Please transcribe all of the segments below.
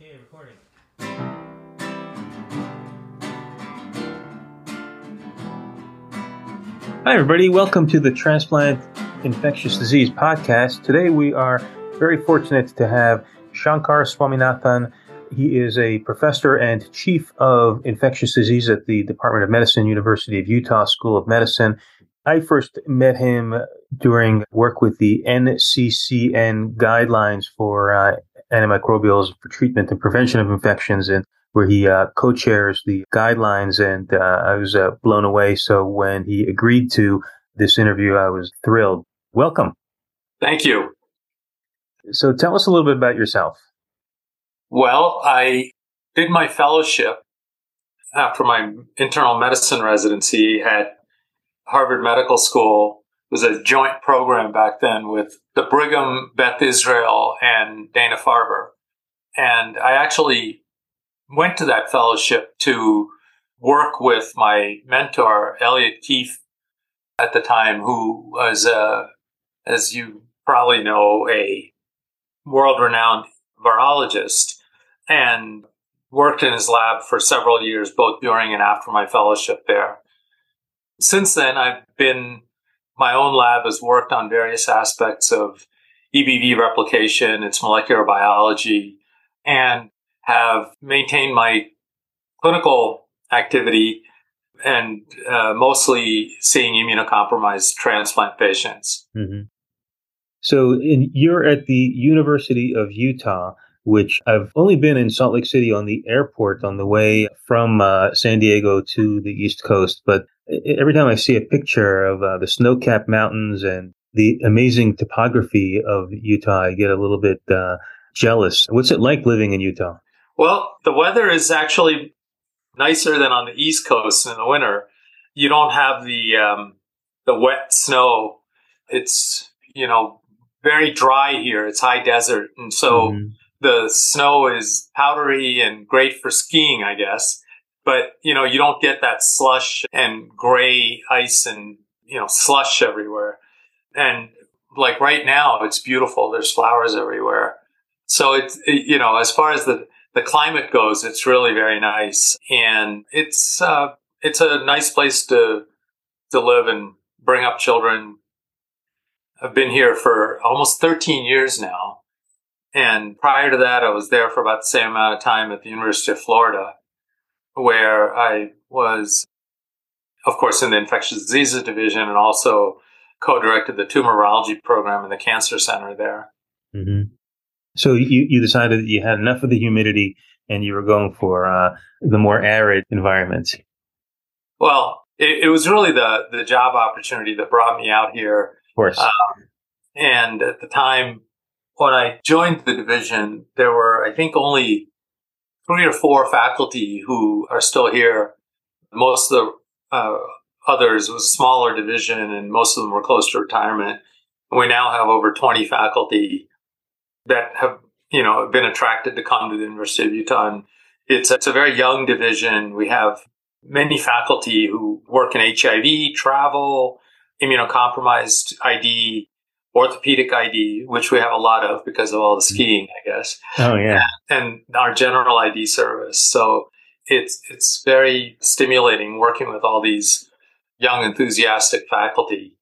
Okay, recording. Hi, everybody. Welcome to the Transplant Infectious Disease Podcast. Today, we are very fortunate to have Shankar Swaminathan. He is a professor and chief of infectious disease at the Department of Medicine, University of Utah School of Medicine. I first met him during work with the NCCN guidelines for uh, antimicrobials for treatment and prevention of infections, and where he uh, co-chairs the guidelines. And uh, I was uh, blown away. So when he agreed to this interview, I was thrilled. Welcome. Thank you. So tell us a little bit about yourself. Well, I did my fellowship after my internal medicine residency at Harvard Medical School was a joint program back then with the Brigham, Beth Israel, and Dana Farber. And I actually went to that fellowship to work with my mentor, Elliot Keefe, at the time, who was, uh, as you probably know, a world renowned virologist and worked in his lab for several years, both during and after my fellowship there. Since then, I've been, my own lab has worked on various aspects of EBV replication, its molecular biology, and have maintained my clinical activity and uh, mostly seeing immunocompromised transplant patients. Mm-hmm. So, in, you're at the University of Utah which I've only been in Salt Lake City on the airport on the way from uh, San Diego to the East Coast. But every time I see a picture of uh, the snow capped mountains and the amazing topography of Utah, I get a little bit uh, jealous. What's it like living in Utah? Well, the weather is actually nicer than on the East Coast in the winter. You don't have the um, the wet snow. It's you know very dry here. It's high desert, and so mm-hmm the snow is powdery and great for skiing, I guess. But, you know, you don't get that slush and gray ice and, you know, slush everywhere. And like right now, it's beautiful. There's flowers everywhere. So it's, you know, as far as the, the climate goes, it's really very nice. And it's, uh, it's a nice place to, to live and bring up children. I've been here for almost 13 years now and prior to that, I was there for about the same amount of time at the University of Florida, where I was, of course, in the infectious diseases division and also co-directed the tumorology program in the cancer center there. Mm-hmm. So you, you decided that you had enough of the humidity and you were going for uh, the more arid environments. Well, it, it, was really the, the job opportunity that brought me out here. Of course. Um, and at the time, when I joined the division, there were, I think, only three or four faculty who are still here. Most of the uh, others was a smaller division, and most of them were close to retirement. We now have over 20 faculty that have, you know, been attracted to come to the University of Utah. And it's, it's a very young division. We have many faculty who work in HIV, travel, immunocompromised ID, orthopedic ID, which we have a lot of because of all the mm-hmm. skiing, I guess. Oh yeah, and, and our general ID service. So it's it's very stimulating working with all these young, enthusiastic faculty,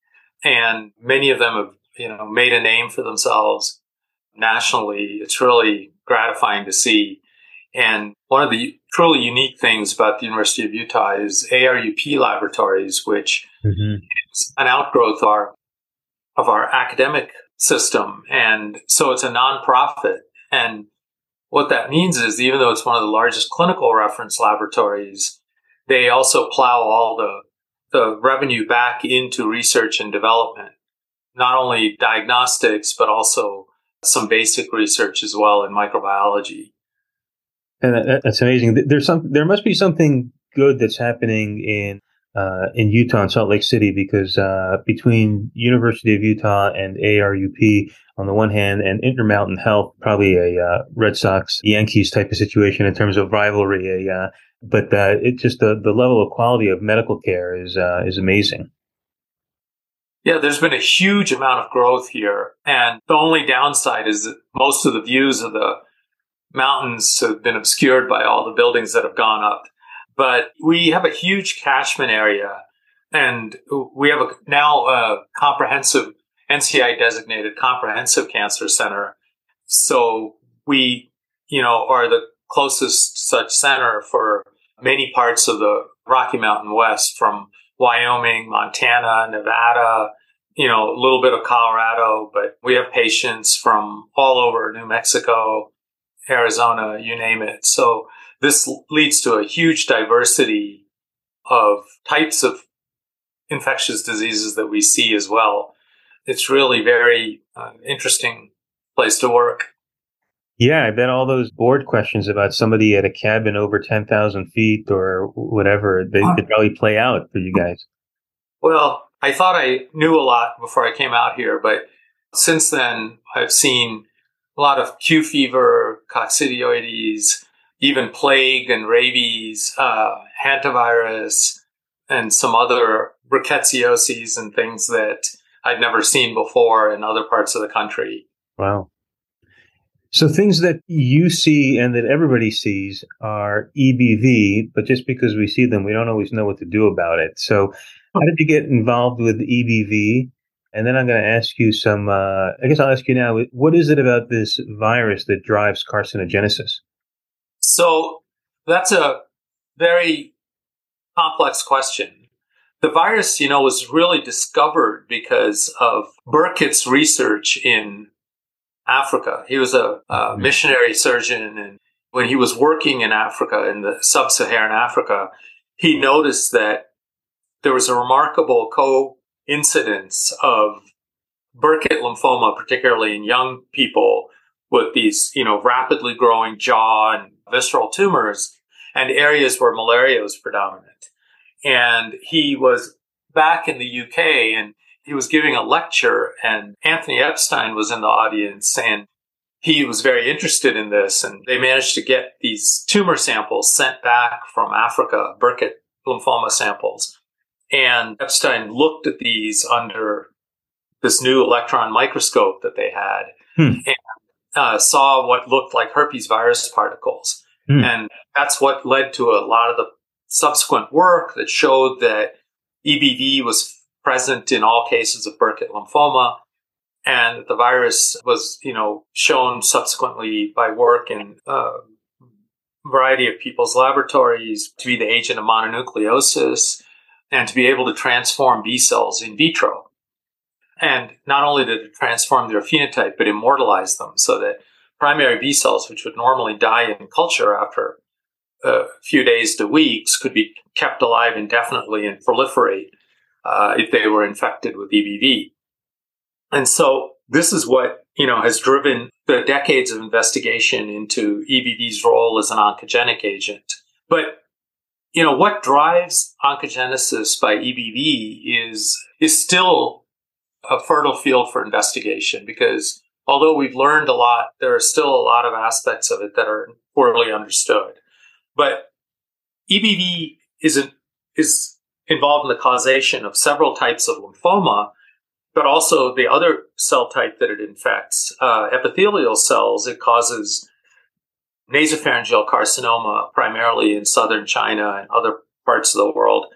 and many of them have you know made a name for themselves nationally. It's really gratifying to see. And one of the truly unique things about the University of Utah is ARUP Laboratories, which mm-hmm. is an outgrowth of our of our academic system. And so it's a nonprofit. And what that means is even though it's one of the largest clinical reference laboratories, they also plow all the, the revenue back into research and development, not only diagnostics, but also some basic research as well in microbiology. And that, that's amazing. There's some, there must be something good that's happening in uh, in Utah and Salt Lake City because uh, between University of Utah and ARUP on the one hand and Intermountain Health, probably a uh, Red Sox Yankees type of situation in terms of rivalry. Uh, but uh, it just the, the level of quality of medical care is uh, is amazing. Yeah, there's been a huge amount of growth here, and the only downside is that most of the views of the mountains have been obscured by all the buildings that have gone up. But we have a huge catchment area and we have a, now a comprehensive NCI designated comprehensive cancer center. So we, you know, are the closest such center for many parts of the Rocky Mountain West from Wyoming, Montana, Nevada, you know, a little bit of Colorado, but we have patients from all over New Mexico, Arizona, you name it. So this leads to a huge diversity of types of infectious diseases that we see as well. It's really very uh, interesting place to work. Yeah, I bet all those board questions about somebody at a cabin over 10,000 feet or whatever, they could probably play out for you guys. Well, I thought I knew a lot before I came out here, but since then I've seen a lot of Q fever, coccidioides, even plague and rabies, uh, hantavirus, and some other rickettsiosis and things that I'd never seen before in other parts of the country. Wow. So things that you see and that everybody sees are EBV, but just because we see them, we don't always know what to do about it. So how did you get involved with EBV? And then I'm going to ask you some, uh, I guess I'll ask you now, what is it about this virus that drives carcinogenesis? So that's a very complex question. The virus, you know, was really discovered because of Burkitt's research in Africa. He was a, a mm-hmm. missionary surgeon, and when he was working in Africa, in the sub-Saharan Africa, he noticed that there was a remarkable coincidence of Burkitt lymphoma, particularly in young people with these, you know, rapidly growing jaw and visceral tumors, and areas where malaria was predominant. And he was back in the UK and he was giving a lecture and Anthony Epstein was in the audience and he was very interested in this and they managed to get these tumor samples sent back from Africa, Burkitt lymphoma samples. And Epstein looked at these under this new electron microscope that they had hmm. and uh, saw what looked like herpes virus particles. Hmm. And that's what led to a lot of the subsequent work that showed that EBV was present in all cases of Burkitt lymphoma. And the virus was, you know, shown subsequently by work in a uh, variety of people's laboratories to be the agent of mononucleosis and to be able to transform B cells in vitro. And not only did it transform their phenotype, but immortalize them so that primary B cells, which would normally die in culture after a few days to weeks, could be kept alive indefinitely and proliferate uh, if they were infected with EBV. And so this is what, you know, has driven the decades of investigation into EBV's role as an oncogenic agent. But, you know, what drives oncogenesis by EBV is, is still a fertile field for investigation because although we've learned a lot, there are still a lot of aspects of it that are poorly understood. But EBV is, an, is involved in the causation of several types of lymphoma, but also the other cell type that it infects, uh, epithelial cells. It causes nasopharyngeal carcinoma, primarily in southern China and other parts of the world,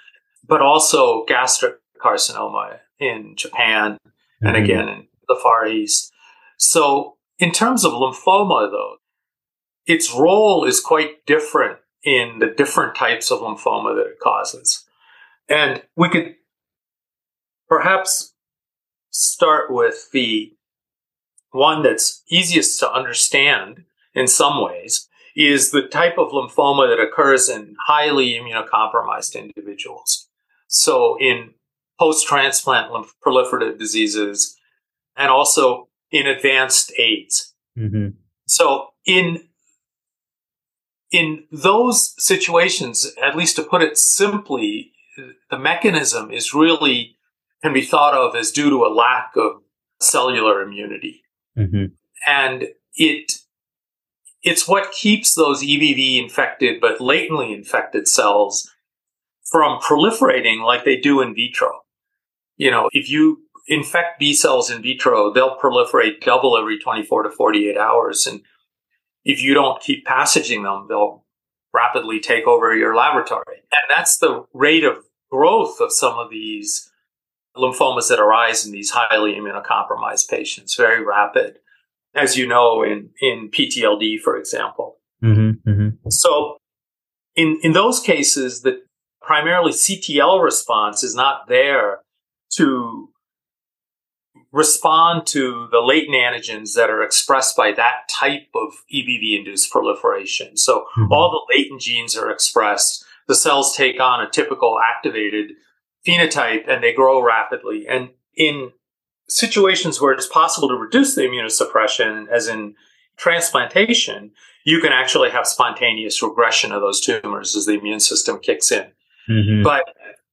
but also gastric carcinoma in Japan mm-hmm. and again in the Far East. So, in terms of lymphoma, though, its role is quite different in the different types of lymphoma that it causes. And we could perhaps start with the one that's easiest to understand in some ways is the type of lymphoma that occurs in highly immunocompromised individuals. So in post-transplant proliferative diseases and also in advanced AIDS. Mm-hmm. So in in those situations, at least to put it simply, the mechanism is really can be thought of as due to a lack of cellular immunity. Mm-hmm. And it it's what keeps those EBV infected but latently infected cells from proliferating like they do in vitro. You know, if you infect B cells in vitro, they'll proliferate double every 24 to 48 hours. And if you don't keep passaging them, they'll rapidly take over your laboratory. And that's the rate of growth of some of these lymphomas that arise in these highly immunocompromised patients, very rapid, as you know, in, in PTLD, for example. Mm-hmm, mm-hmm. So in, in those cases, the primarily CTL response is not there to respond to the latent antigens that are expressed by that type of EBV induced proliferation. So mm-hmm. all the latent genes are expressed. The cells take on a typical activated phenotype and they grow rapidly. And in situations where it's possible to reduce the immunosuppression, as in transplantation, you can actually have spontaneous regression of those tumors as the immune system kicks in. Mm-hmm. But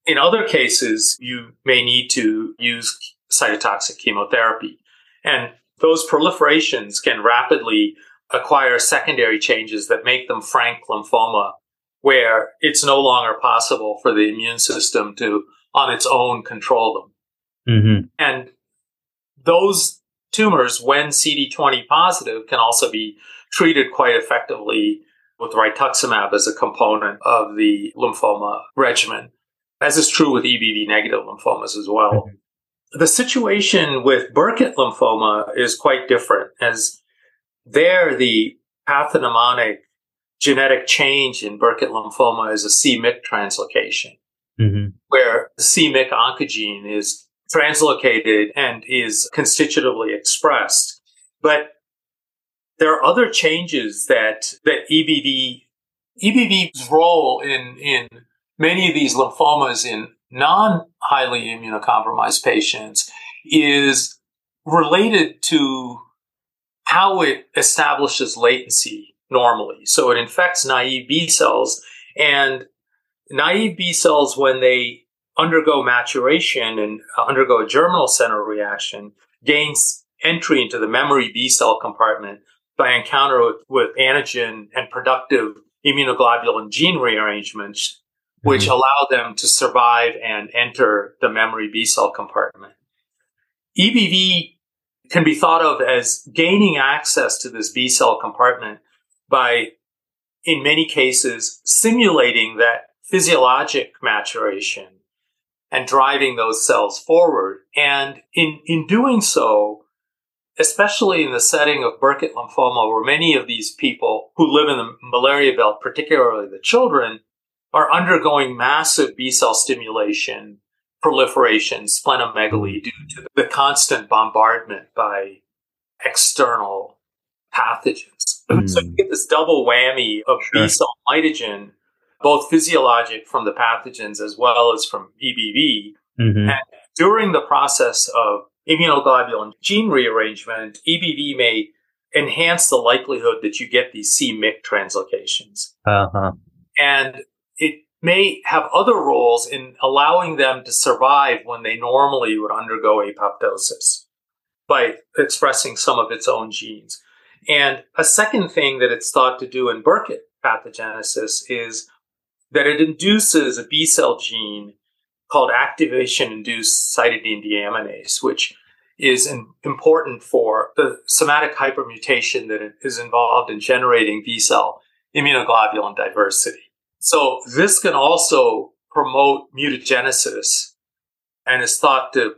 in other cases, you may need to use cytotoxic chemotherapy. And those proliferations can rapidly acquire secondary changes that make them frank lymphoma, where it's no longer possible for the immune system to, on its own, control them. Mm-hmm. And those tumors, when CD20 positive, can also be treated quite effectively with rituximab as a component of the lymphoma regimen, as is true with EBV negative lymphomas as well. Mm-hmm. The situation with Burkitt lymphoma is quite different, as there the pathognomonic genetic change in Burkitt lymphoma is a c-Myc translocation, mm-hmm. where the c-Myc oncogene is translocated and is constitutively expressed. But there are other changes that that EBV EBV's role in in many of these lymphomas in non highly immunocompromised patients is related to how it establishes latency normally. So it infects naive B cells and naive B cells, when they undergo maturation and undergo a germinal center reaction, gains entry into the memory B cell compartment by encounter with, with antigen and productive immunoglobulin gene rearrangements which mm-hmm. allow them to survive and enter the memory B cell compartment. EBV can be thought of as gaining access to this B cell compartment by, in many cases, simulating that physiologic maturation and driving those cells forward. And in, in doing so, especially in the setting of Burkitt lymphoma, where many of these people who live in the malaria belt, particularly the children, are undergoing massive B cell stimulation, proliferation, splenomegaly due to the constant bombardment by external pathogens. Mm. So you get this double whammy of sure. B cell mitogen, both physiologic from the pathogens as well as from EBV. Mm-hmm. And during the process of immunoglobulin gene rearrangement, EBV may enhance the likelihood that you get these c-Myc translocations. Uh-huh. And it may have other roles in allowing them to survive when they normally would undergo apoptosis by expressing some of its own genes. And a second thing that it's thought to do in Burkitt pathogenesis is that it induces a B cell gene called activation induced cytidine deaminase, which is important for the somatic hypermutation that is involved in generating B cell immunoglobulin diversity. So this can also promote mutagenesis and is thought to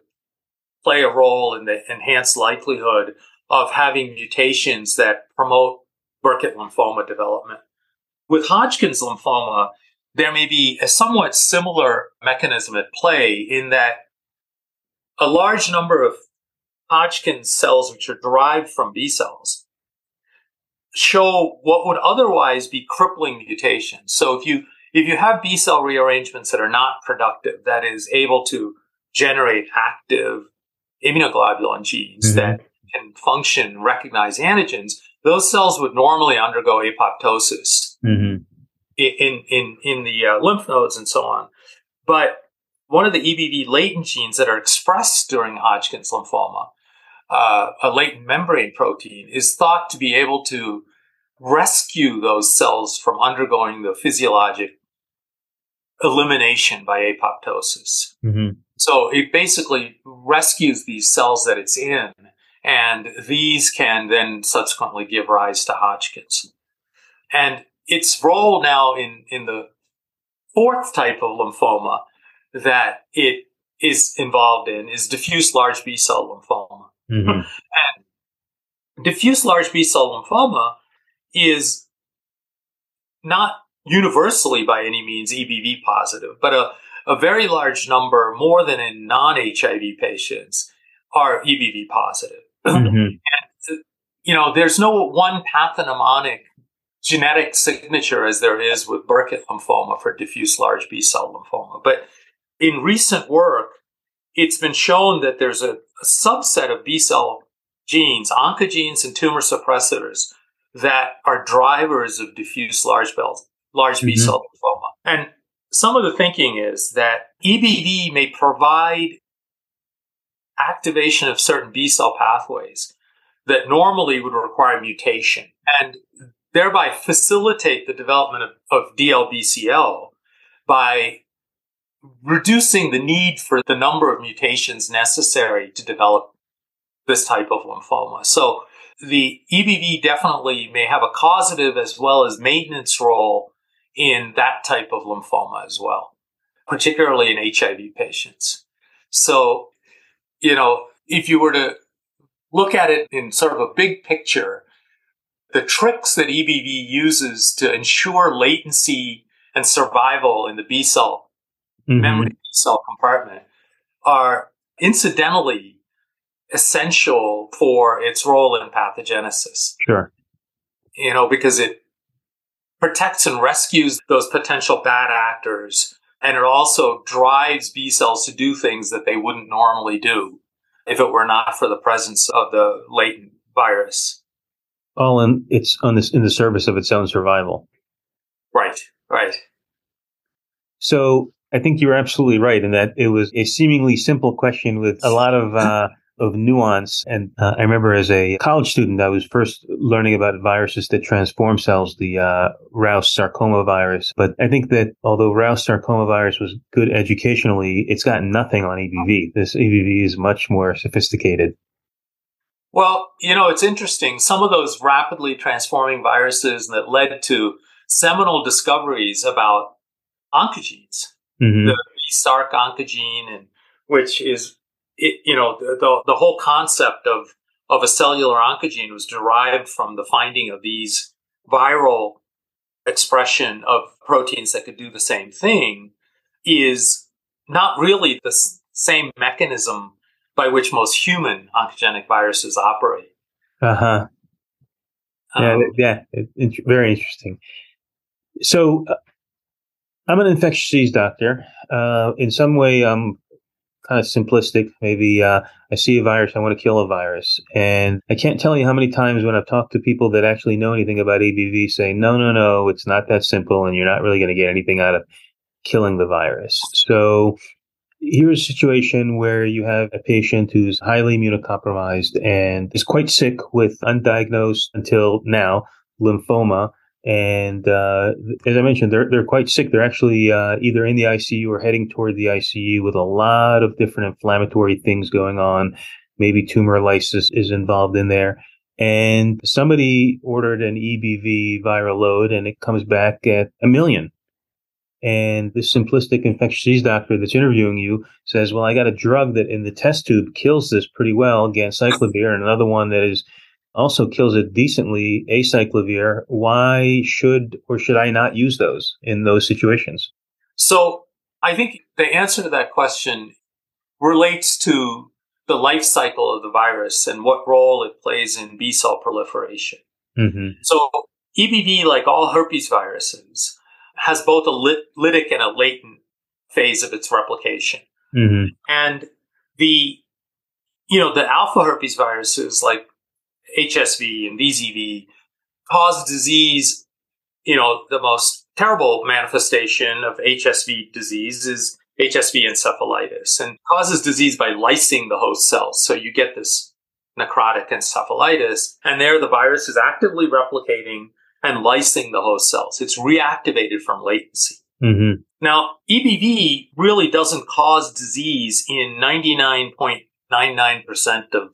play a role in the enhanced likelihood of having mutations that promote Burkitt lymphoma development. With Hodgkin's lymphoma, there may be a somewhat similar mechanism at play in that a large number of Hodgkin's cells, which are derived from B cells, show what would otherwise be crippling mutations. So if you if you have B cell rearrangements that are not productive, that is able to generate active immunoglobulin genes mm-hmm. that can function, recognize antigens, those cells would normally undergo apoptosis mm-hmm. in, in, in the uh, lymph nodes and so on. But one of the EBV latent genes that are expressed during Hodgkin's lymphoma uh, a latent membrane protein is thought to be able to rescue those cells from undergoing the physiologic elimination by apoptosis. Mm-hmm. So it basically rescues these cells that it's in And these can then subsequently give rise to Hodgkin's. And its role now in, in the fourth type of lymphoma that it is involved in is diffuse large B cell lymphoma. Mm-hmm. And diffuse large B cell lymphoma is not universally by any means EBV positive, but a, a very large number, more than in non HIV patients, are EBV positive. Mm-hmm. and, you know, there's no one pathognomonic genetic signature as there is with Burkitt lymphoma for diffuse large B cell lymphoma. But in recent work, it's been shown that there's a, a subset of B cell genes, oncogenes and tumor suppressors, that are drivers of diffuse large, large mm-hmm. B cell lymphoma. And some of the thinking is that EBV may provide activation of certain B cell pathways that normally would require mutation and thereby facilitate the development of, of DLBCL by reducing the need for the number of mutations necessary to develop this type of lymphoma. So the EBV definitely may have a causative as well as maintenance role in that type of lymphoma as well, particularly in HIV patients. So, you know, if you were to look at it in sort of a big picture, the tricks that EBV uses to ensure latency and survival in the B cell mm-hmm. memory cell compartment are incidentally essential for its role in pathogenesis. Sure. You know, because it protects and rescues those potential bad actors. And it also drives B cells to do things that they wouldn't normally do if it were not for the presence of the latent virus. All in it's on this in the service of its own survival. Right, right. So I think you're absolutely right in that it was a seemingly simple question with a lot of uh, of nuance. And uh, I remember as a college student, I was first learning about viruses that transform cells, the uh, Rous sarcoma virus. But I think that although Rous sarcoma virus was good educationally, it's got nothing on EBV. This EBV is much more sophisticated. Well, you know, it's interesting. Some of those rapidly transforming viruses that led to seminal discoveries about oncogenes mm-hmm. the Sark oncogene, and which is it, you know the, the, the whole concept of of a cellular oncogene was derived from the finding of these viral expression of proteins that could do the same thing is not really the s- same mechanism by which most human oncogenic viruses operate. Uh-huh. Yeah, um, yeah, it, it's very interesting. So, uh, I'm an infectious disease doctor. Uh, in some way, I'm kind of simplistic. Maybe uh, I see a virus, I want to kill a virus. And I can't tell you how many times when I've talked to people that actually know anything about ABV say, no, no, no, it's not that simple, and you're not really going to get anything out of killing the virus. So here's a situation where you have a patient who's highly immunocompromised and is quite sick with undiagnosed until now lymphoma and uh, as I mentioned, they're they're quite sick. They're actually uh, either in the ICU or heading toward the ICU with a lot of different inflammatory things going on. Maybe tumor lysis is involved in there. And somebody ordered an EBV viral load, and it comes back at a million. And this simplistic infectious disease doctor that's interviewing you says, "Well, I got a drug that in the test tube kills this pretty well, ganciclovir, and another one that is." Also kills it decently, acyclovir. Why should or should I not use those in those situations? So I think the answer to that question relates to the life cycle of the virus and what role it plays in B cell proliferation. Mm-hmm. So EBV, like all herpes viruses, has both a lit- lytic and a latent phase of its replication. Mm-hmm. And the, you know, the alpha herpes viruses like HSV and VZV cause disease. You know, the most terrible manifestation of HSV disease is HSV encephalitis and causes disease by lysing the host cells. So you get this necrotic encephalitis, and there the virus is actively replicating and lysing the host cells. It's reactivated from latency. Mm-hmm. Now, EBV really doesn't cause disease in 99.99% of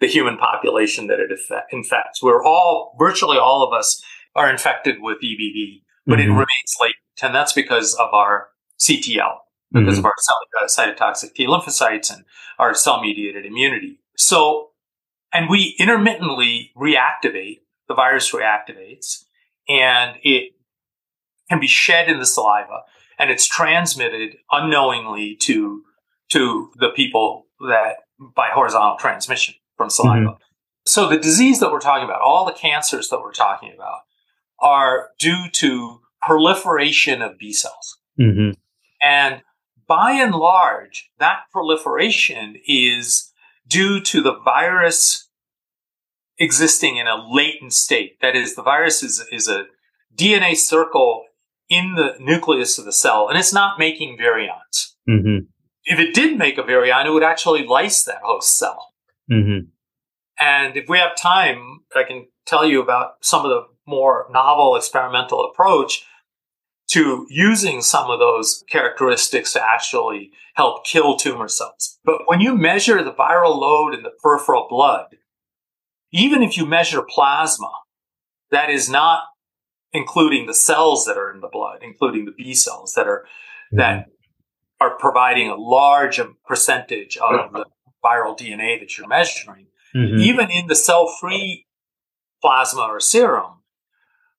the human population that it infects. We're all, virtually all of us are infected with EBV, but mm-hmm. it remains latent. And that's because of our CTL, because mm-hmm. of our uh, cytotoxic T lymphocytes and our cell mediated immunity. So, and we intermittently reactivate, the virus reactivates, and it can be shed in the saliva and it's transmitted unknowingly to to the people that by horizontal transmission from saliva. Mm-hmm. So the disease that we're talking about, all the cancers that we're talking about, are due to proliferation of B cells. Mm-hmm. And by and large, that proliferation is due to the virus existing in a latent state. That is, the virus is, is a DNA circle in the nucleus of the cell, and it's not making virions. Mm-hmm. If it did make a virion, it would actually lyse that host cell. Mm-hmm. And if we have time, I can tell you about some of the more novel experimental approach to using some of those characteristics to actually help kill tumor cells. But when you measure the viral load in the peripheral blood, even if you measure plasma, that is not including the cells that are in the blood, including the B cells that are mm-hmm. that are providing a large percentage of the viral DNA that you're measuring. Mm-hmm. Even in the cell-free plasma or serum,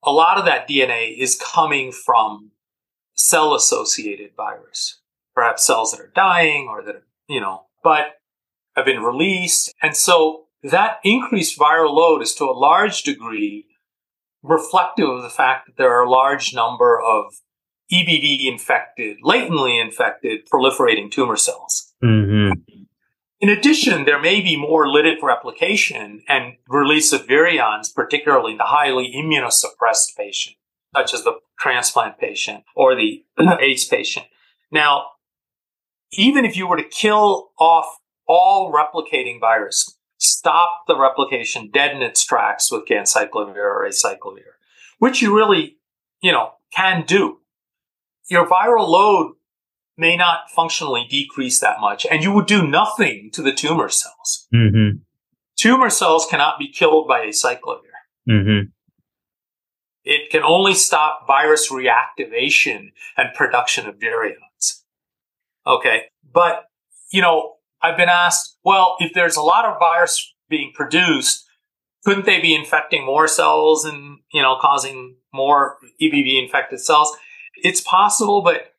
a lot of that DNA is coming from cell-associated virus, perhaps cells that are dying or that you know, but have been released, and so that increased viral load is to a large degree reflective of the fact that there are a large number of EBV infected, latently infected, proliferating tumor cells. Mm-hmm. In addition, there may be more lytic replication and release of virions, particularly in the highly immunosuppressed patient, such as the transplant patient or the AIDS patient. Now, even if you were to kill off all replicating virus, stop the replication dead in its tracks with ganciclovir or acyclovir, which you really, you know, can do. Your viral load may not functionally decrease that much, and you would do nothing to the tumor cells. Mm-hmm. Tumor cells cannot be killed by acyclovir. Mm-hmm. It can only stop virus reactivation and production of virions. Okay. But, you know, I've been asked, well, if there's a lot of virus being produced, couldn't they be infecting more cells and, you know, causing more EBV infected cells? It's possible, but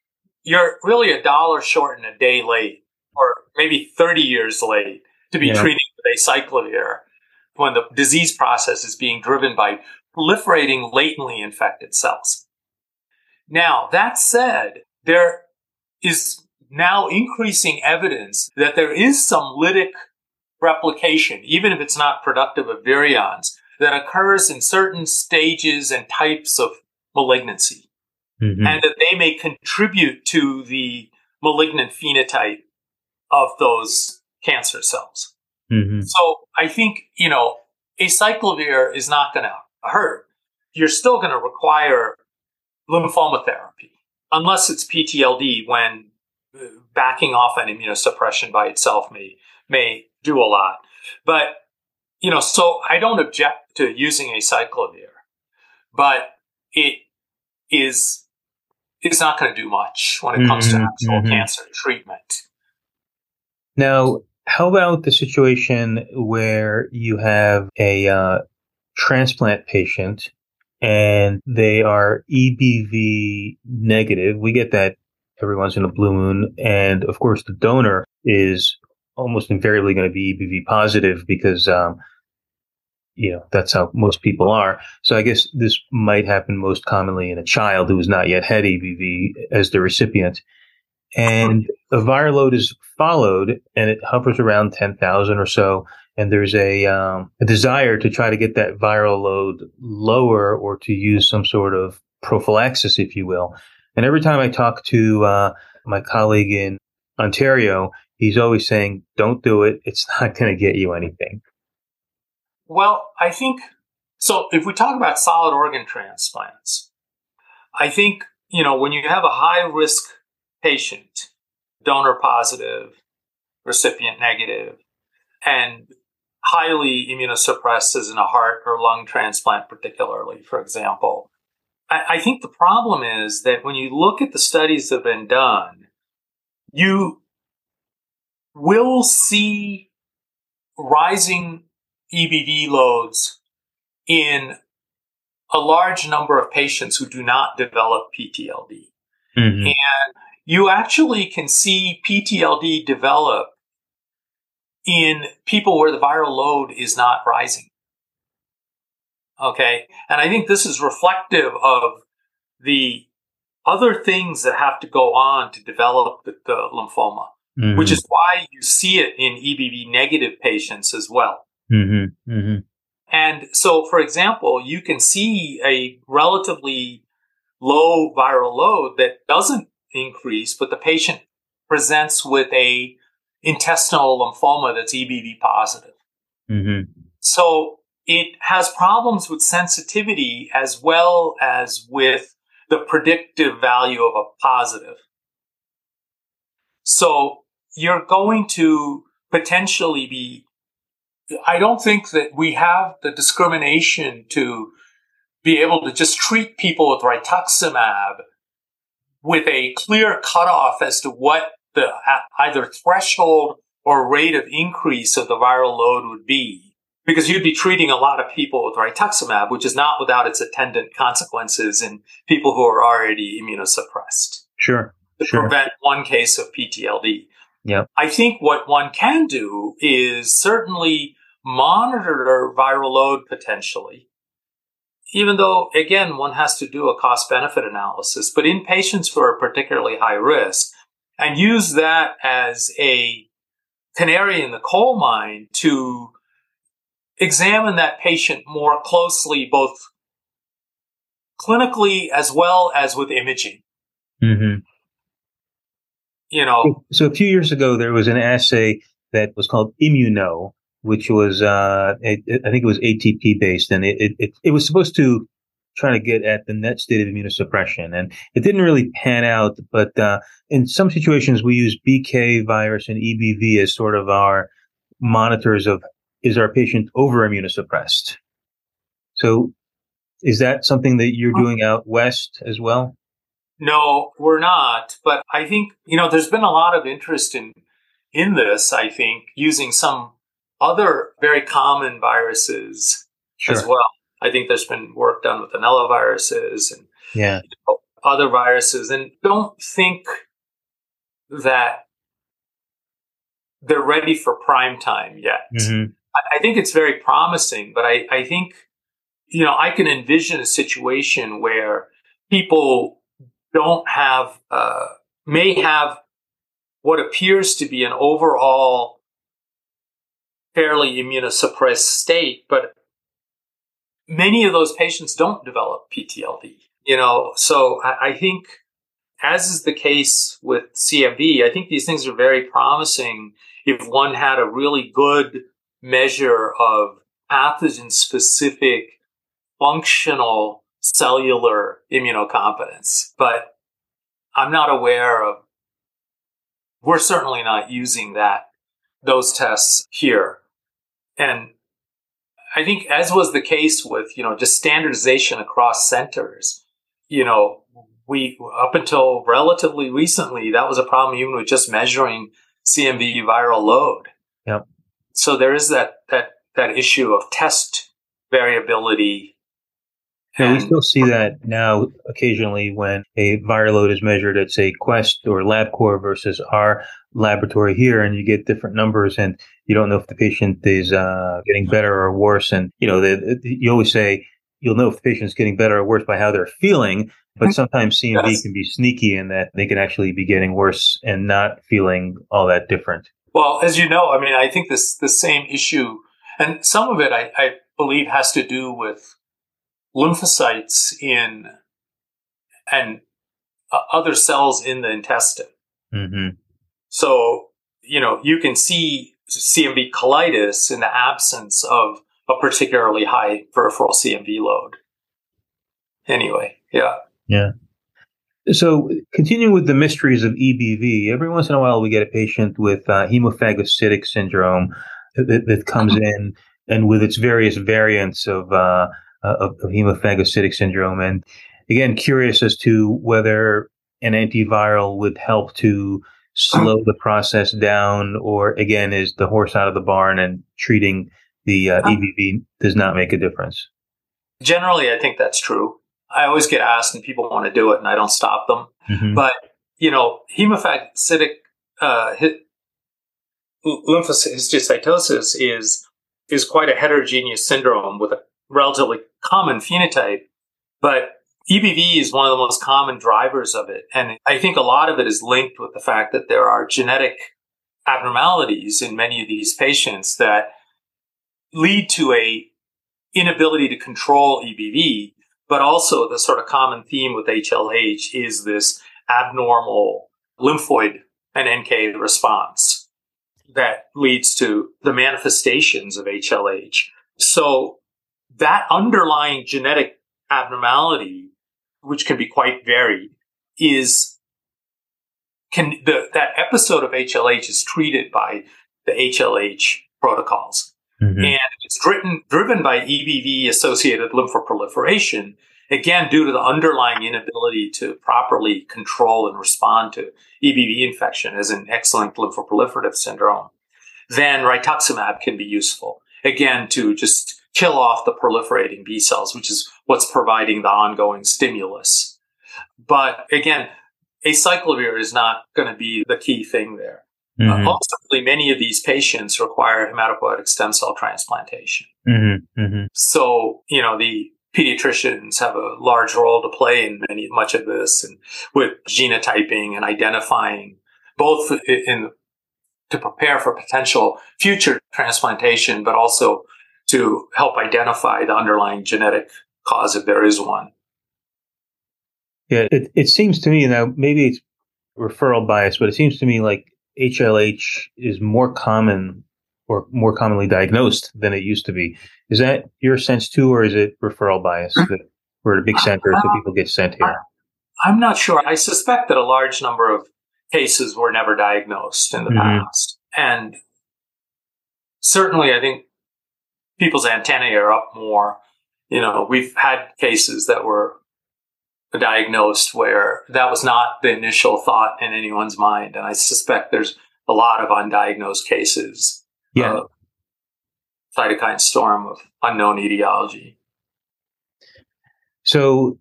you're really a dollar short and a day late, or maybe 30 years late to be yeah. treating with acyclovir when the disease process is being driven by proliferating latently infected cells. Now, that said, there is now increasing evidence that there is some lytic replication, even if it's not productive of virions, that occurs in certain stages and types of malignancy, mm-hmm. and that they may contribute to the malignant phenotype of those cancer cells. Mm-hmm. So I think, you know, acyclovir is not going to hurt. You're still going to require lymphoma therapy, unless it's PTLD when backing off on immunosuppression by itself may may do a lot. But you know, so I don't object to using acyclovir, but it is is not going to do much when it comes mm-hmm, to actual mm-hmm. cancer treatment. Now, how about the situation where you have a uh, transplant patient and they are EBV negative? We get that every once in a blue moon. And of course, the donor is almost invariably going to be EBV positive because, um, you know, that's how most people are. So I guess this might happen most commonly in a child who has not yet had EBV as the recipient. And a viral load is followed and it hovers around 10,000 or so. And there's a, um, a desire to try to get that viral load lower or to use some sort of prophylaxis, if you will. And every time I talk to uh, my colleague in Ontario, he's always saying, don't do it. It's not going to get you anything. Well, I think so. If we talk about solid organ transplants, I think, you know, when you have a high risk patient, donor positive, recipient negative, and highly immunosuppressed as in a heart or lung transplant, particularly, for example. I, I think the problem is that when you look at the studies that have been done, you will see rising EBV loads in a large number of patients who do not develop PTLD. Mm-hmm. And you actually can see PTLD develop in people where the viral load is not rising. Okay. And I think this is reflective of the other things that have to go on to develop the, the lymphoma, mm-hmm. which is why you see it in EBV negative patients as well. Mm-hmm. Mm-hmm. And so, for example, you can see a relatively low viral load that doesn't increase, but the patient presents with a intestinal lymphoma that's EBV positive. Mm-hmm. So it has problems with sensitivity as well as with the predictive value of a positive. So you're going to potentially be, I don't think that we have the discrimination to be able to just treat people with rituximab with a clear cutoff as to what the either threshold or rate of increase of the viral load would be. Because you'd be treating a lot of people with rituximab, which is not without its attendant consequences in people who are already immunosuppressed. Sure. To sure. prevent one case of PTLD. Yeah. I think what one can do is certainly monitor viral load potentially even though, again, one has to do a cost benefit analysis, but in patients who are particularly high risk, and use that as a canary in the coal mine to examine that patient more closely, both clinically as well as with imaging. Mm-hmm. You know, so a few years ago, there was an assay that was called Immuno, which was uh, it, it, I think it was ATP based, and it, it it was supposed to try to get at the net state of immunosuppression, and it didn't really pan out. But uh, in some situations, we use BK virus and EBV as sort of our monitors of is our patient over immunosuppressed. So, is that something that you're doing out west as well? No, we're not. But I think you know there's been a lot of interest in in this. I think using some other very common viruses sure. as well. I think there's been work done with vanilla viruses and yeah. You know, other viruses, and don't think that they're ready for prime time yet. Mm-hmm. I, I, think it's very promising, but I, I think you know I can envision a situation where people don't have uh, may have what appears to be an overall fairly immunosuppressed state, but many of those patients don't develop PTLD. You know, so I, I think, as is the case with CMV, I think these things are very promising if one had a really good measure of pathogen specific functional cellular immunocompetence. But I'm not aware of, we're certainly not using that those tests here. And I think as was the case with, you know, just standardization across centers, you know, we, up until relatively recently, that was a problem even with just measuring CMV viral load. Yep. So there is that, that, that issue of test variability yeah, we still see that now occasionally when a viral load is measured at, say, Quest or LabCorp versus our laboratory here, and you get different numbers, and you don't know if the patient is uh, getting better or worse. And you know, the, you always say you'll know if the patient is getting better or worse by how they're feeling. But sometimes CMV yes. can be sneaky in that they can actually be getting worse and not feeling all that different. Well, as you know, I mean, I think this the same issue, and some of it I, I believe has to do with lymphocytes in and uh, other cells in the intestine. Mm-hmm. So, you know, you can see CMV colitis in the absence of a particularly high peripheral CMV load. Anyway, yeah. Yeah. So, continuing with the mysteries of EBV, every once in a while we get a patient with uh, hemophagocytic syndrome that, that comes in and with its various variants of, uh, of, of hemophagocytic syndrome. And again, curious as to whether an antiviral would help to slow the process down, or again, is the horse out of the barn and treating the uh, EBV does not make a difference? Generally, I think that's true. I always get asked, and people want to do it, and I don't stop them. Mm-hmm. But you know, hemophagocytic uh, lymphohistiocytosis is is quite a heterogeneous syndrome with a relatively common phenotype, but EBV is one of the most common drivers of it. And I think a lot of it is linked with the fact that there are genetic abnormalities in many of these patients that lead to a inability to control EBV, but also the sort of common theme with HLH is this abnormal lymphoid and NK response that leads to the manifestations of HLH. So that underlying genetic abnormality, which can be quite varied, is can the that episode of HLH is treated by the HLH protocols. Mm-hmm. And it's driven, driven by EBV associated lymphoproliferation, again, due to the underlying inability to properly control and respond to EBV infection as an X-linked lymphoproliferative syndrome. Then rituximab can be useful, again, to just kill off the proliferating B cells, which is what's providing the ongoing stimulus. But again, acyclovir is not going to be the key thing there. Mm-hmm. Uh, ultimately, many of these patients require hematopoietic stem cell transplantation. Mm-hmm. Mm-hmm. So, you know, the pediatricians have a large role to play in many much of this, and with genotyping and identifying both in to prepare for potential future transplantation, but also to help identify the underlying genetic cause if there is one. Yeah, it, it seems to me now maybe it's referral bias, but it seems to me like HLH is more common or more commonly diagnosed than it used to be. Is that your sense too, or is it referral bias that we're at a big center, so people get sent here? I'm not sure. I suspect that a large number of cases were never diagnosed in the mm-hmm. past. And certainly, I think people's antennae are up more. You know, we've had cases that were diagnosed where that was not the initial thought in anyone's mind. And I suspect there's a lot of undiagnosed cases yeah. of cytokine storm of unknown etiology. So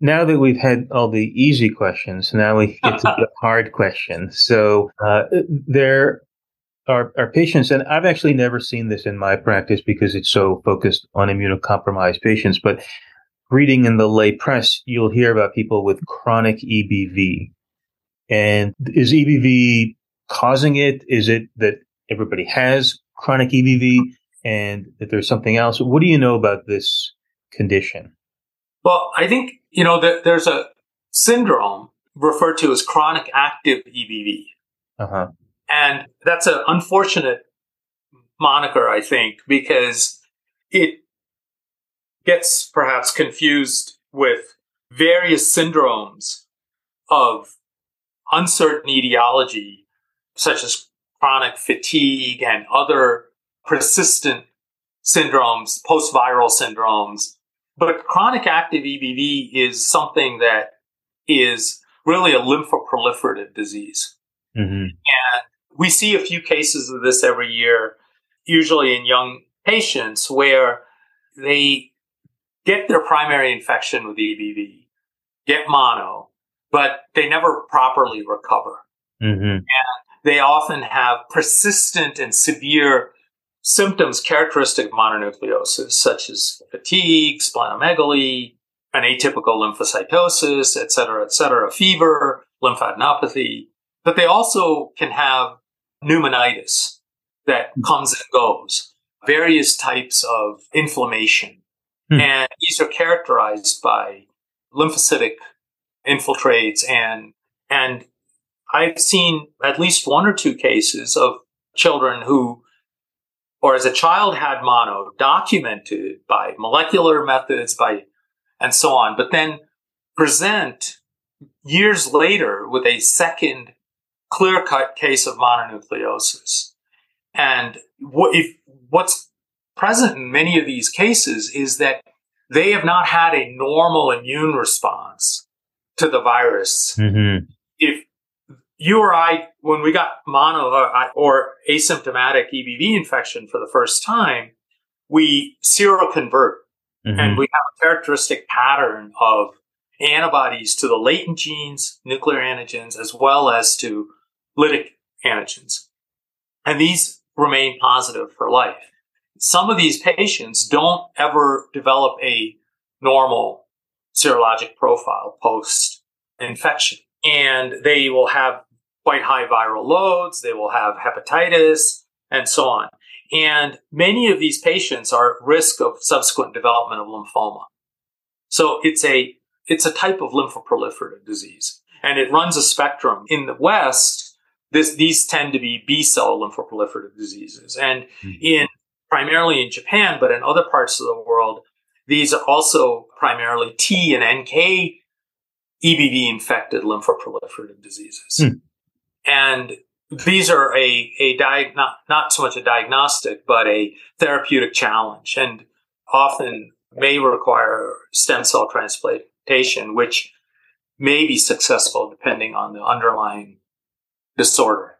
now that we've had all the easy questions, now we get to the hard questions. So uh, there are, are patients, and I've actually never seen this in my practice because it's so focused on immunocompromised patients, but reading in the lay press, you'll hear about people with chronic EBV. And is EBV causing it? Is it that everybody has chronic EBV and that there's something else? What do you know about this condition? Well, I think, you know, that there's a syndrome referred to as chronic active EBV. Uh-huh. And that's an unfortunate moniker, I think, because it gets perhaps confused with various syndromes of uncertain etiology, such as chronic fatigue and other persistent syndromes, post-viral syndromes. But chronic active EBV is something that is really a lymphoproliferative disease. Mm-hmm. And we see a few cases of this every year, usually in young patients where they get their primary infection with EBV, get mono, but they never properly recover. Mm-hmm. And they often have persistent and severe symptoms characteristic of mononucleosis, such as fatigue, splenomegaly, an atypical lymphocytosis, et cetera, et cetera, fever, lymphadenopathy. But they also can have pneumonitis that comes and goes, various types of inflammation, Hmm. And these are characterized by lymphocytic infiltrates and and I've seen at least one or two cases of children who or as a child had mono documented by molecular methods by and so on but then present years later with a second clear cut case of mononucleosis And what if what's present in many of these cases is that they have not had a normal immune response to the virus. Mm-hmm. If you or I, when we got mono or, or asymptomatic EBV infection for the first time, we seroconvert Mm-hmm. and we have a characteristic pattern of antibodies to the latent genes, nuclear antigens, as well as to lytic antigens. And these remain positive for life. Some of these patients don't ever develop a normal serologic profile post infection. And they will have quite high viral loads. They will have hepatitis and so on. And many of these patients are at risk of subsequent development of lymphoma. So it's a, it's a type of lymphoproliferative disease and it runs a spectrum. In the West, this, these tend to be B cell lymphoproliferative diseases. And Mhm. in primarily in Japan, but in other parts of the world, these are also primarily T and NK EBV infected lymphoproliferative diseases. Hmm. And these are a, a diag- not, not so much a diagnostic, but a therapeutic challenge and often may require stem cell transplantation, which may be successful depending on the underlying disorder.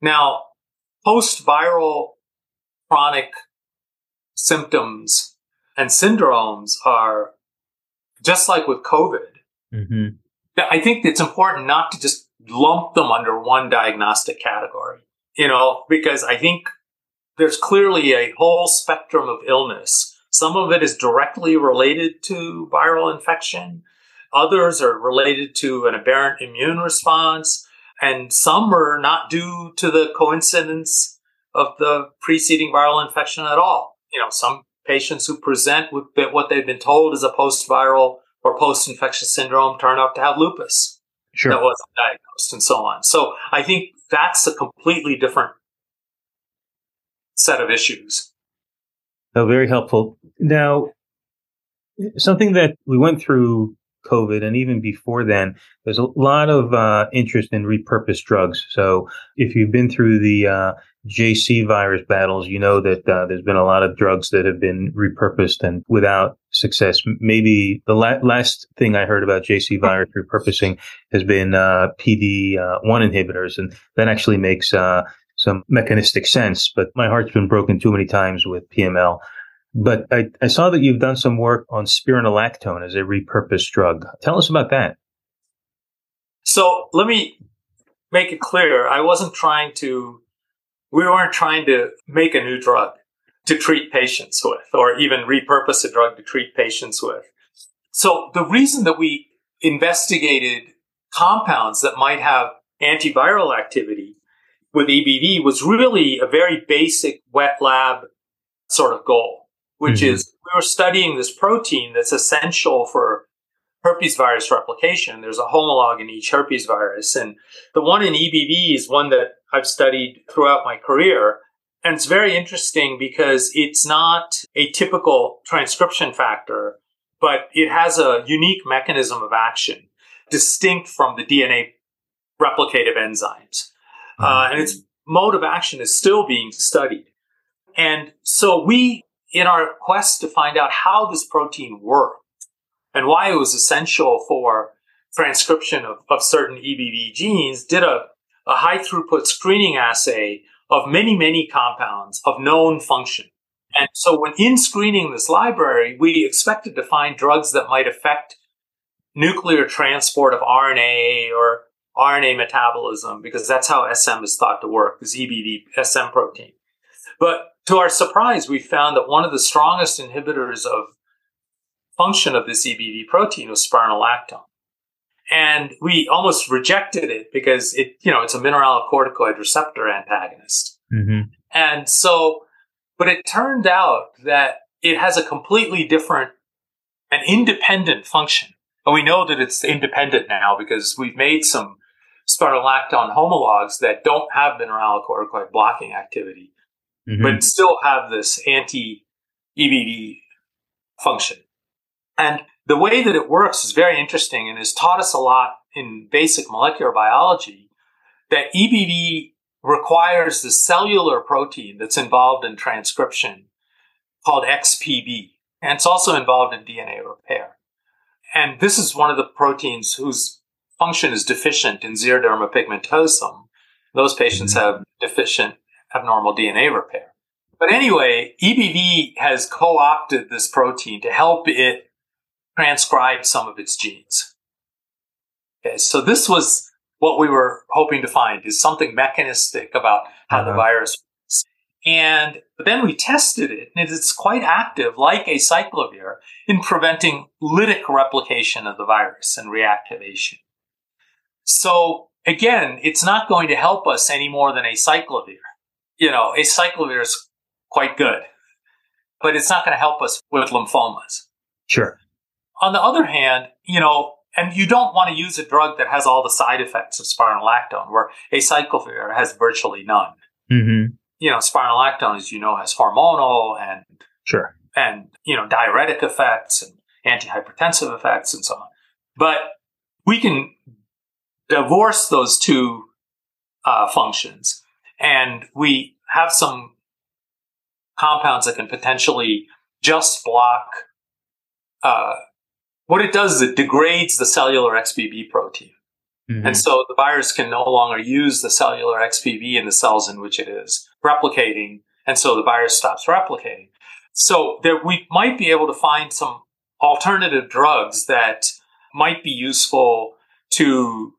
Now, post-viral chronic symptoms and syndromes are just like with COVID. Mm-hmm. I think it's important not to just lump them under one diagnostic category, you know, because I think there's clearly a whole spectrum of illness. Some of it is directly related to viral infection. Others are related to an aberrant immune response. And some are not due to the coincidence of the preceding viral infection at all. You know, some patients who present with what they've been told is a post-viral or post-infectious syndrome turn out to have lupus Sure. that wasn't diagnosed and so on. So I think that's a completely different set of issues. Oh, very helpful. Now, something that we went through COVID and even before then, there's a lot of uh, interest in repurposed drugs. So if you've been through the uh, JC virus battles, you know that uh, there's been a lot of drugs that have been repurposed and without success. Maybe the la- last thing I heard about JC virus repurposing has been uh, PD uh, one inhibitors, and that actually makes uh, some mechanistic sense. But my heart's been broken too many times with PML. But I, I saw that you've done some work on spironolactone as a repurposed drug. Tell us about that. So let me make it clear. I wasn't trying to, we weren't trying to make a new drug to treat patients with or even repurpose a drug to treat patients with. So the reason that we investigated compounds that might have antiviral activity with EBV was really a very basic wet lab sort of goal, which Mhm. is we were studying this protein that's essential for herpes virus replication. There's a homolog in each herpes virus. And the one in EBV is one that I've studied throughout my career. And it's very interesting because it's not a typical transcription factor, but it has a unique mechanism of action distinct from the DNA replicative enzymes. Uh, and its mode of action is still being studied. And so we, in our quest to find out how this protein worked and why it was essential for transcription of, of certain EBV genes, did a, a high throughput screening assay of many, many compounds of known function. And so when in screening this library, we expected to find drugs that might affect nuclear transport of RNA or RNA metabolism because that's how SM is thought to work, this EBV SM protein. But to our surprise, we found that one of the strongest inhibitors of function of this EBV protein was spironolactone. And we almost rejected it because it, you know, it's a mineralocorticoid receptor antagonist. Mm-hmm. And so, but it turned out that it has a completely different and independent function. And we know that it's independent now because we've made some spironolactone homologs that don't have mineralocorticoid blocking activity, Mm-hmm. but still have this anti EBV function. And the way that it works is very interesting and has taught us a lot in basic molecular biology that EBV requires the cellular protein that's involved in transcription called XPB. And it's also involved in DNA repair. And this is one of the proteins whose function is deficient in xeroderma pigmentosum. Those patients mm-hmm. have deficient abnormal DNA repair. But anyway, EBV has co-opted this protein to help it transcribe some of its genes. Okay, so this was what we were hoping to find is something mechanistic about how uh-huh. the virus works. And then we tested it, and it's quite active, like acyclovir, in preventing lytic replication of the virus and reactivation. So again, it's not going to help us any more than acyclovir. You know, acyclovir is quite good, but it's not going to help us with lymphomas. Sure. On the other hand, you know, and you don't want to use a drug that has all the side effects of spironolactone, where acyclovir has virtually none. Mm-hmm. You know, spironolactone, as you know, has hormonal and sure and you know diuretic effects and antihypertensive effects and so on. But we can divorce those two uh, functions, and we have some compounds that can potentially just block uh, what it does is it degrades the cellular XPB protein. Mm-hmm. And so the virus can no longer use the cellular XPB in the cells in which it is replicating. And so the virus stops replicating. So there, we might be able to find some alternative drugs that might be useful to,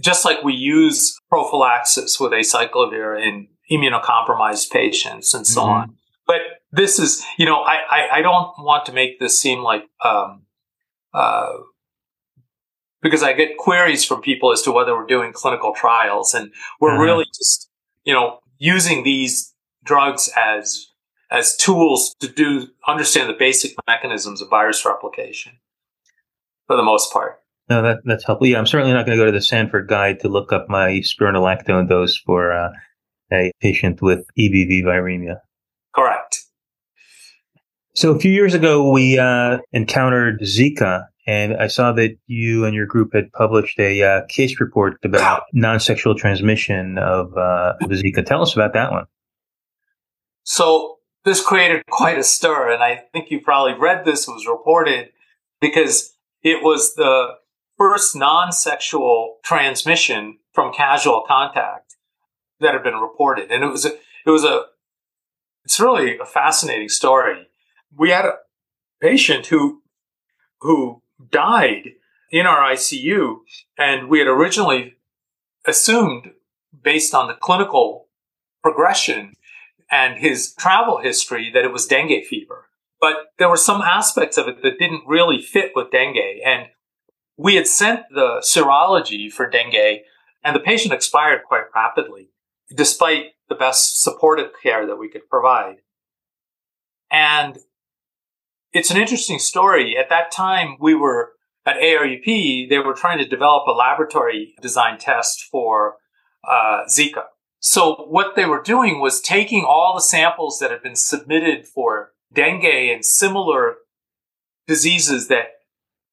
just like we use prophylaxis with acyclovir in immunocompromised patients and so mm-hmm. on. But this is, you know, I, I, I, don't want to make this seem like, um, uh, because I get queries from people as to whether we're doing clinical trials, and we're mm-hmm. really just you know using these drugs as as tools to do understand the basic mechanisms of virus replication for the most part. No, that, that's helpful. Yeah, I'm certainly not going to go to the Sanford guide to look up my spironolactone dose for uh, a patient with EBV viremia. Correct. So a few years ago, we uh, encountered Zika, and I saw that you and your group had published a uh, case report about non-sexual transmission of, uh, of Zika. Tell us about that one. So this created quite a stir, and I think you probably read this was reported because it was the first non-sexual transmission from casual contact that had been reported, and it was a, it was a it's really a fascinating story we had a patient who who died in our ICU, and we had originally assumed, based on the clinical progression and his travel history, that it was dengue fever. But there were some aspects of it that didn't really fit with dengue, and we had sent the serology for dengue, and the patient expired quite rapidly, despite the best supportive care that we could provide. And it's an interesting story. At that time, we were at ARUP, they were trying to develop a laboratory design test for uh, Zika. So what they were doing was taking all the samples that had been submitted for dengue and similar diseases that,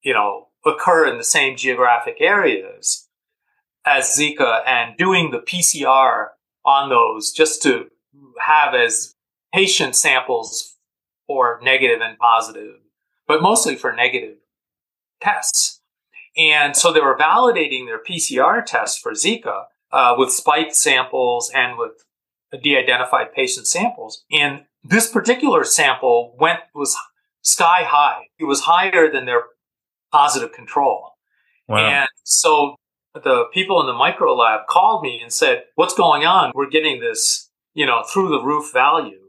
you know, occur in the same geographic areas as Zika and doing the PCR on those just to have as patient samples for negative and positive, but mostly for negative tests. And so they were validating their PCR tests for Zika uh, with spiked samples and with de-identified patient samples. And this particular sample went was sky high. It was higher than their positive control. Wow. And so the people in the micro lab called me and said, "What's going on? We're getting this, you know, through the roof value."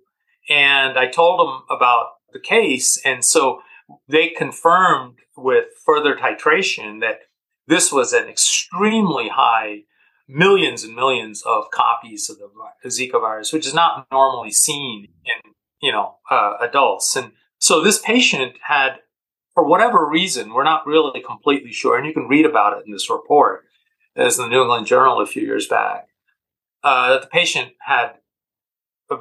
And I told them about the case. And so they confirmed with further titration that this was an extremely high millions and millions of copies of the Zika virus, which is not normally seen in, you know, uh, adults. And so this patient had, for whatever reason, we're not really completely sure, and you can read about it in this report, as the New England Journal a few years back, uh, that the patient had a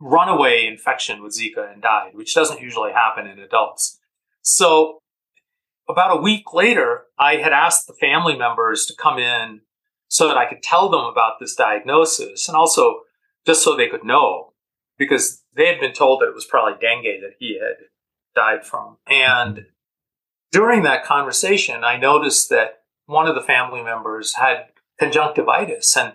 runaway infection with Zika and died, which doesn't usually happen in adults. So about a week later, I had asked the family members to come in so that I could tell them about this diagnosis and also just so they could know because they had been told that it was probably dengue that he had died from. And during that conversation, I noticed that one of the family members had conjunctivitis. And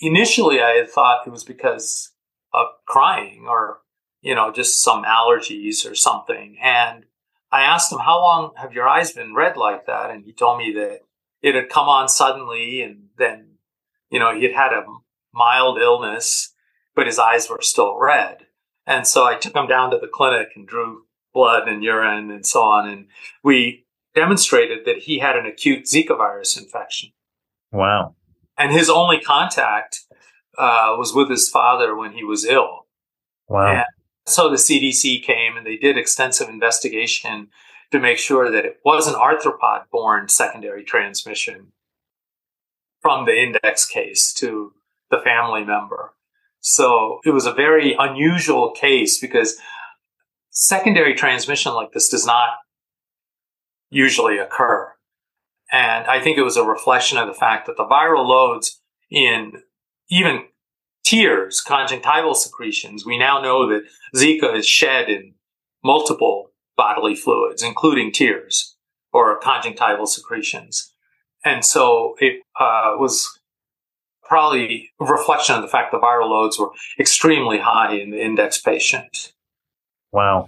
initially, I had thought it was because of crying or, you know, just some allergies or something. And I asked him, How long have your eyes been red like that? And he told me that it had come on suddenly and then, you know, he had had a mild illness, but his eyes were still red. And so I took him down to the clinic and drew blood and urine and so on. And we demonstrated that he had an acute Zika virus infection. Wow. And his only contact uh, was with his father when he was ill. Wow. And so the CDC came and they did extensive investigation to make sure that it was an arthropod borne secondary transmission from the index case to the family member. So it was a very unusual case because secondary transmission like this does not usually occur. And I think it was a reflection of the fact that the viral loads in even tears, conjunctival secretions, we now know that Zika is shed in multiple bodily fluids, including tears or conjunctival secretions. And so it uh, was probably a reflection of the fact the viral loads were extremely high in the index patient. Wow.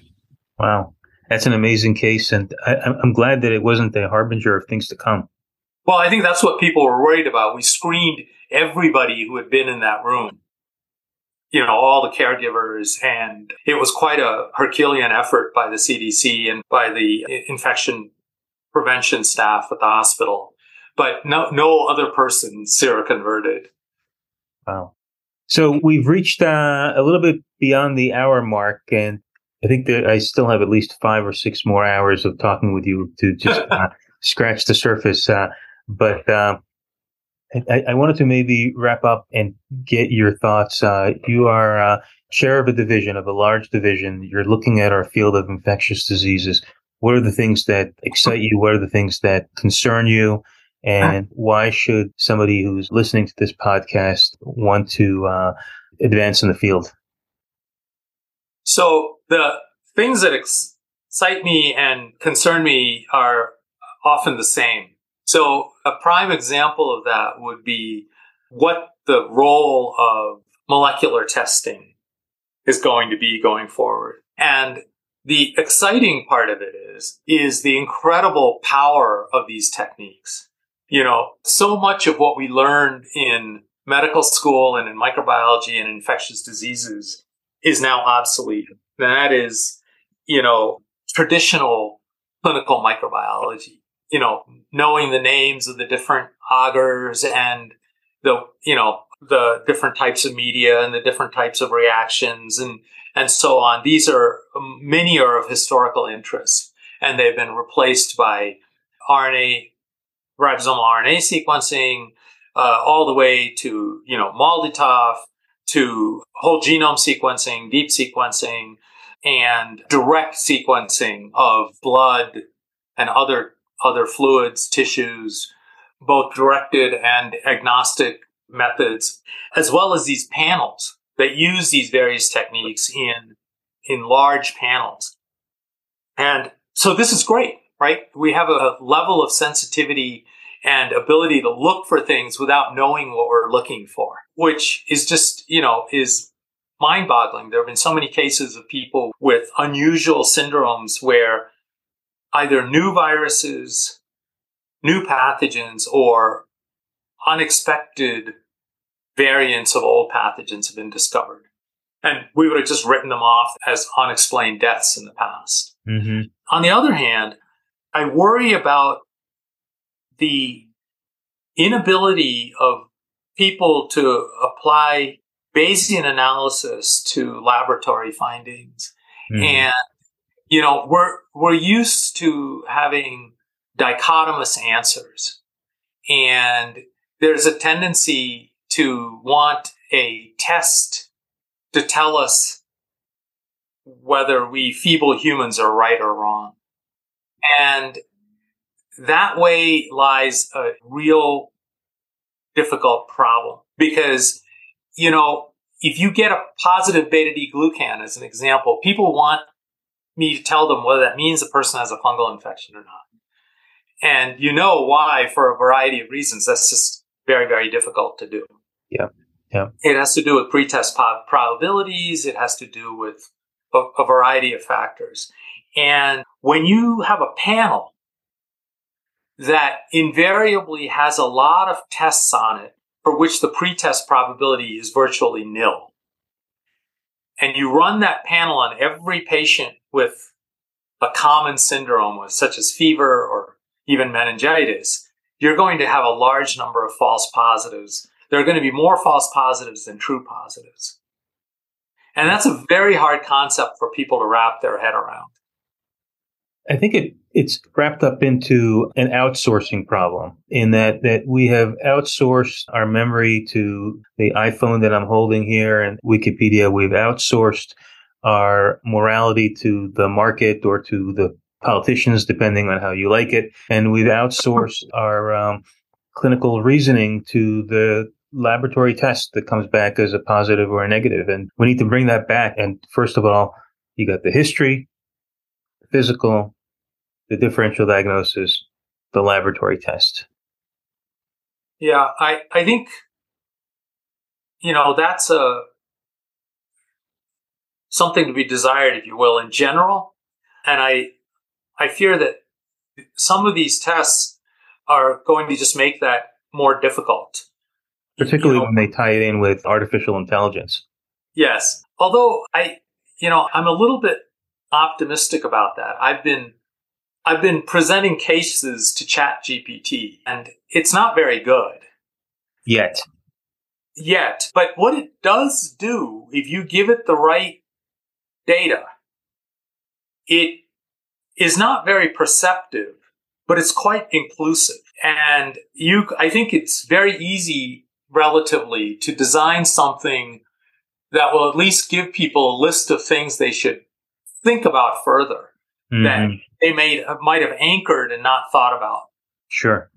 Wow. That's an amazing case. And I, I'm glad that it wasn't a harbinger of things to come. Well, I think that's what people were worried about. We screened everybody who had been in that room, you know, all the caregivers. And it was quite a Herculean effort by the CDC and by the infection prevention staff at the hospital. But no, no other person seroconverted. Wow. So we've reached uh, a little bit beyond the hour mark, and I think that I still have at least five or six more hours of talking with you to just uh, scratch the surface. Uh, but uh, I, I, wanted to maybe wrap up and get your thoughts. Uh, you are uh, chair of a division of a large division. You're looking at our field of infectious diseases. What are the things that excite you? What are the things that concern you? And why should somebody who's listening to this podcast want to uh, advance in the field? So the things that excite me and concern me are often the same. So a prime example of that would be what the role of molecular testing is going to be going forward. And the exciting part of it is, is the incredible power of these techniques. You know, so much of what we learned in medical school and in microbiology and infectious diseases is now obsolete. That is, you know, traditional clinical microbiology you know, knowing the names of the different agars and the, you know, the different types of media and the different types of reactions and, and so on. These are, many are of historical interest and they've been replaced by RNA, ribosomal RNA sequencing, uh, all the way to, you know, MALDI-TOF, to whole genome sequencing, deep sequencing, and direct sequencing of blood and other other fluids, tissues, both directed and agnostic methods, as well as these panels that use these various techniques in, in large panels. And so this is great, right? We have a level of sensitivity and ability to look for things without knowing what we're looking for, which is just, you know, is mind boggling. There have been so many cases of people with unusual syndromes where either new viruses, new pathogens, or unexpected variants of old pathogens have been discovered. And we would have just written them off as unexplained deaths in the past. Mm-hmm. On the other hand, I worry about the inability of people to apply Bayesian analysis to laboratory findings mm-hmm. and you know, we're, we're used to having dichotomous answers. And there's a tendency to want a test to tell us whether we feeble humans are right or wrong. And that way lies a real difficult problem because, you know, if you get a positive beta D glucan as an example, people want me to tell them whether that means a person has a fungal infection or not. And you know why for a variety of reasons. That's just very, very difficult to do. Yeah. Yeah. It has to do with pretest probabilities. It has to do with a, a variety of factors. And when you have a panel that invariably has a lot of tests on it for which the pretest probability is virtually nil, and you run that panel on every patient with a common syndrome, such as fever or even meningitis, you're going to have a large number of false positives. There are going to be more false positives than true positives. And that's a very hard concept for people to wrap their head around. I think it it's wrapped up into an outsourcing problem in that that we have outsourced our memory to the iPhone that I'm holding here and Wikipedia. We've outsourced our morality to the market or to the politicians, depending on how you like it. And we've outsourced our um, clinical reasoning to the laboratory test that comes back as a positive or a negative. And we need to bring that back. And first of all, you got the history, physical, the differential diagnosis, the laboratory test. Yeah, I, I think, you know, that's a something to be desired, if you will, in general. And I I fear that some of these tests are going to just make that more difficult. Particularly you know, when they tie it in with artificial intelligence. Yes. Although I, you know, I'm a little bit optimistic about that. I've been, I've been presenting cases to Chat GPT and it's not very good. Yet. Yet. But what it does do, if you give it the right data, it is not very perceptive, but it's quite inclusive. And you, I think it's very easy relatively to design something that will at least give people a list of things they should think about further mm-hmm. that they may might have anchored and not thought about. Sure.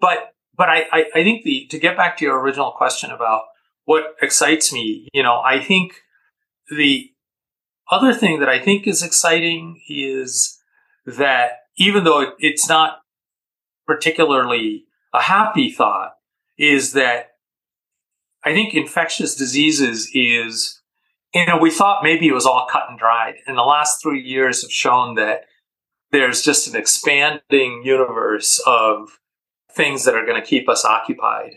But but I, I, I think the to get back to your original question about what excites me, you know, I think the other thing that I think is exciting is that even though it's not particularly a happy thought, is that I think infectious diseases is, you know, we thought maybe it was all cut and dried. And the last three years have shown that there's just an expanding universe of things that are going to keep us occupied.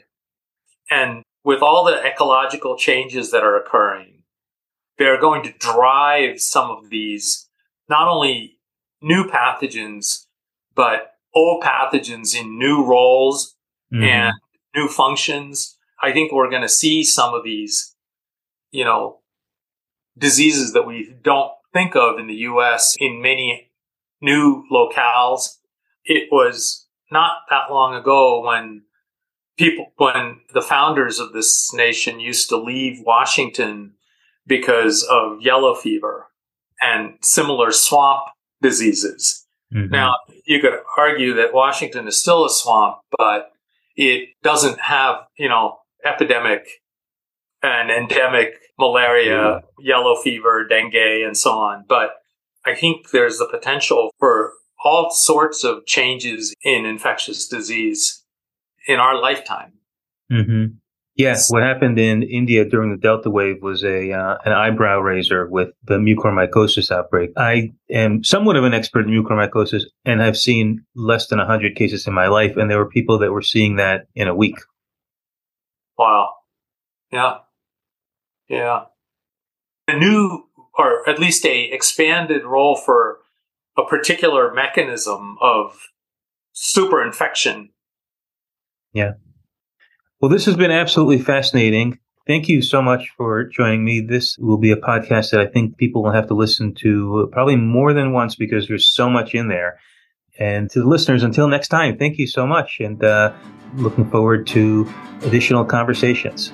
And with all the ecological changes that are occurring, they're going to drive some of these not only new pathogens, but old pathogens in new roles mm-hmm. and new functions. I think we're going to see some of these, you know, diseases that we don't think of in the US in many new locales. It was not that long ago when people, when the founders of this nation used to leave Washington because of yellow fever and similar swamp diseases. Mm-hmm. Now, you could argue that Washington is still a swamp, but it doesn't have, you know, epidemic and endemic malaria, yellow fever, dengue, and so on. But I think there's the potential for all sorts of changes in infectious disease in our lifetime. Mm-hmm. Yes, what happened in India during the Delta wave was a uh, an eyebrow raiser with the mucormycosis outbreak. I am somewhat of an expert in mucormycosis and have seen less than 100 cases in my life, and there were people that were seeing that in a week. Wow. Yeah. Yeah. A new, or at least a expanded role for a particular mechanism of superinfection. Yeah. Well, this has been absolutely fascinating. Thank you so much for joining me. This will be a podcast that I think people will have to listen to probably more than once because there's so much in there. And to the listeners, until next time, thank you so much. And uh, looking forward to additional conversations.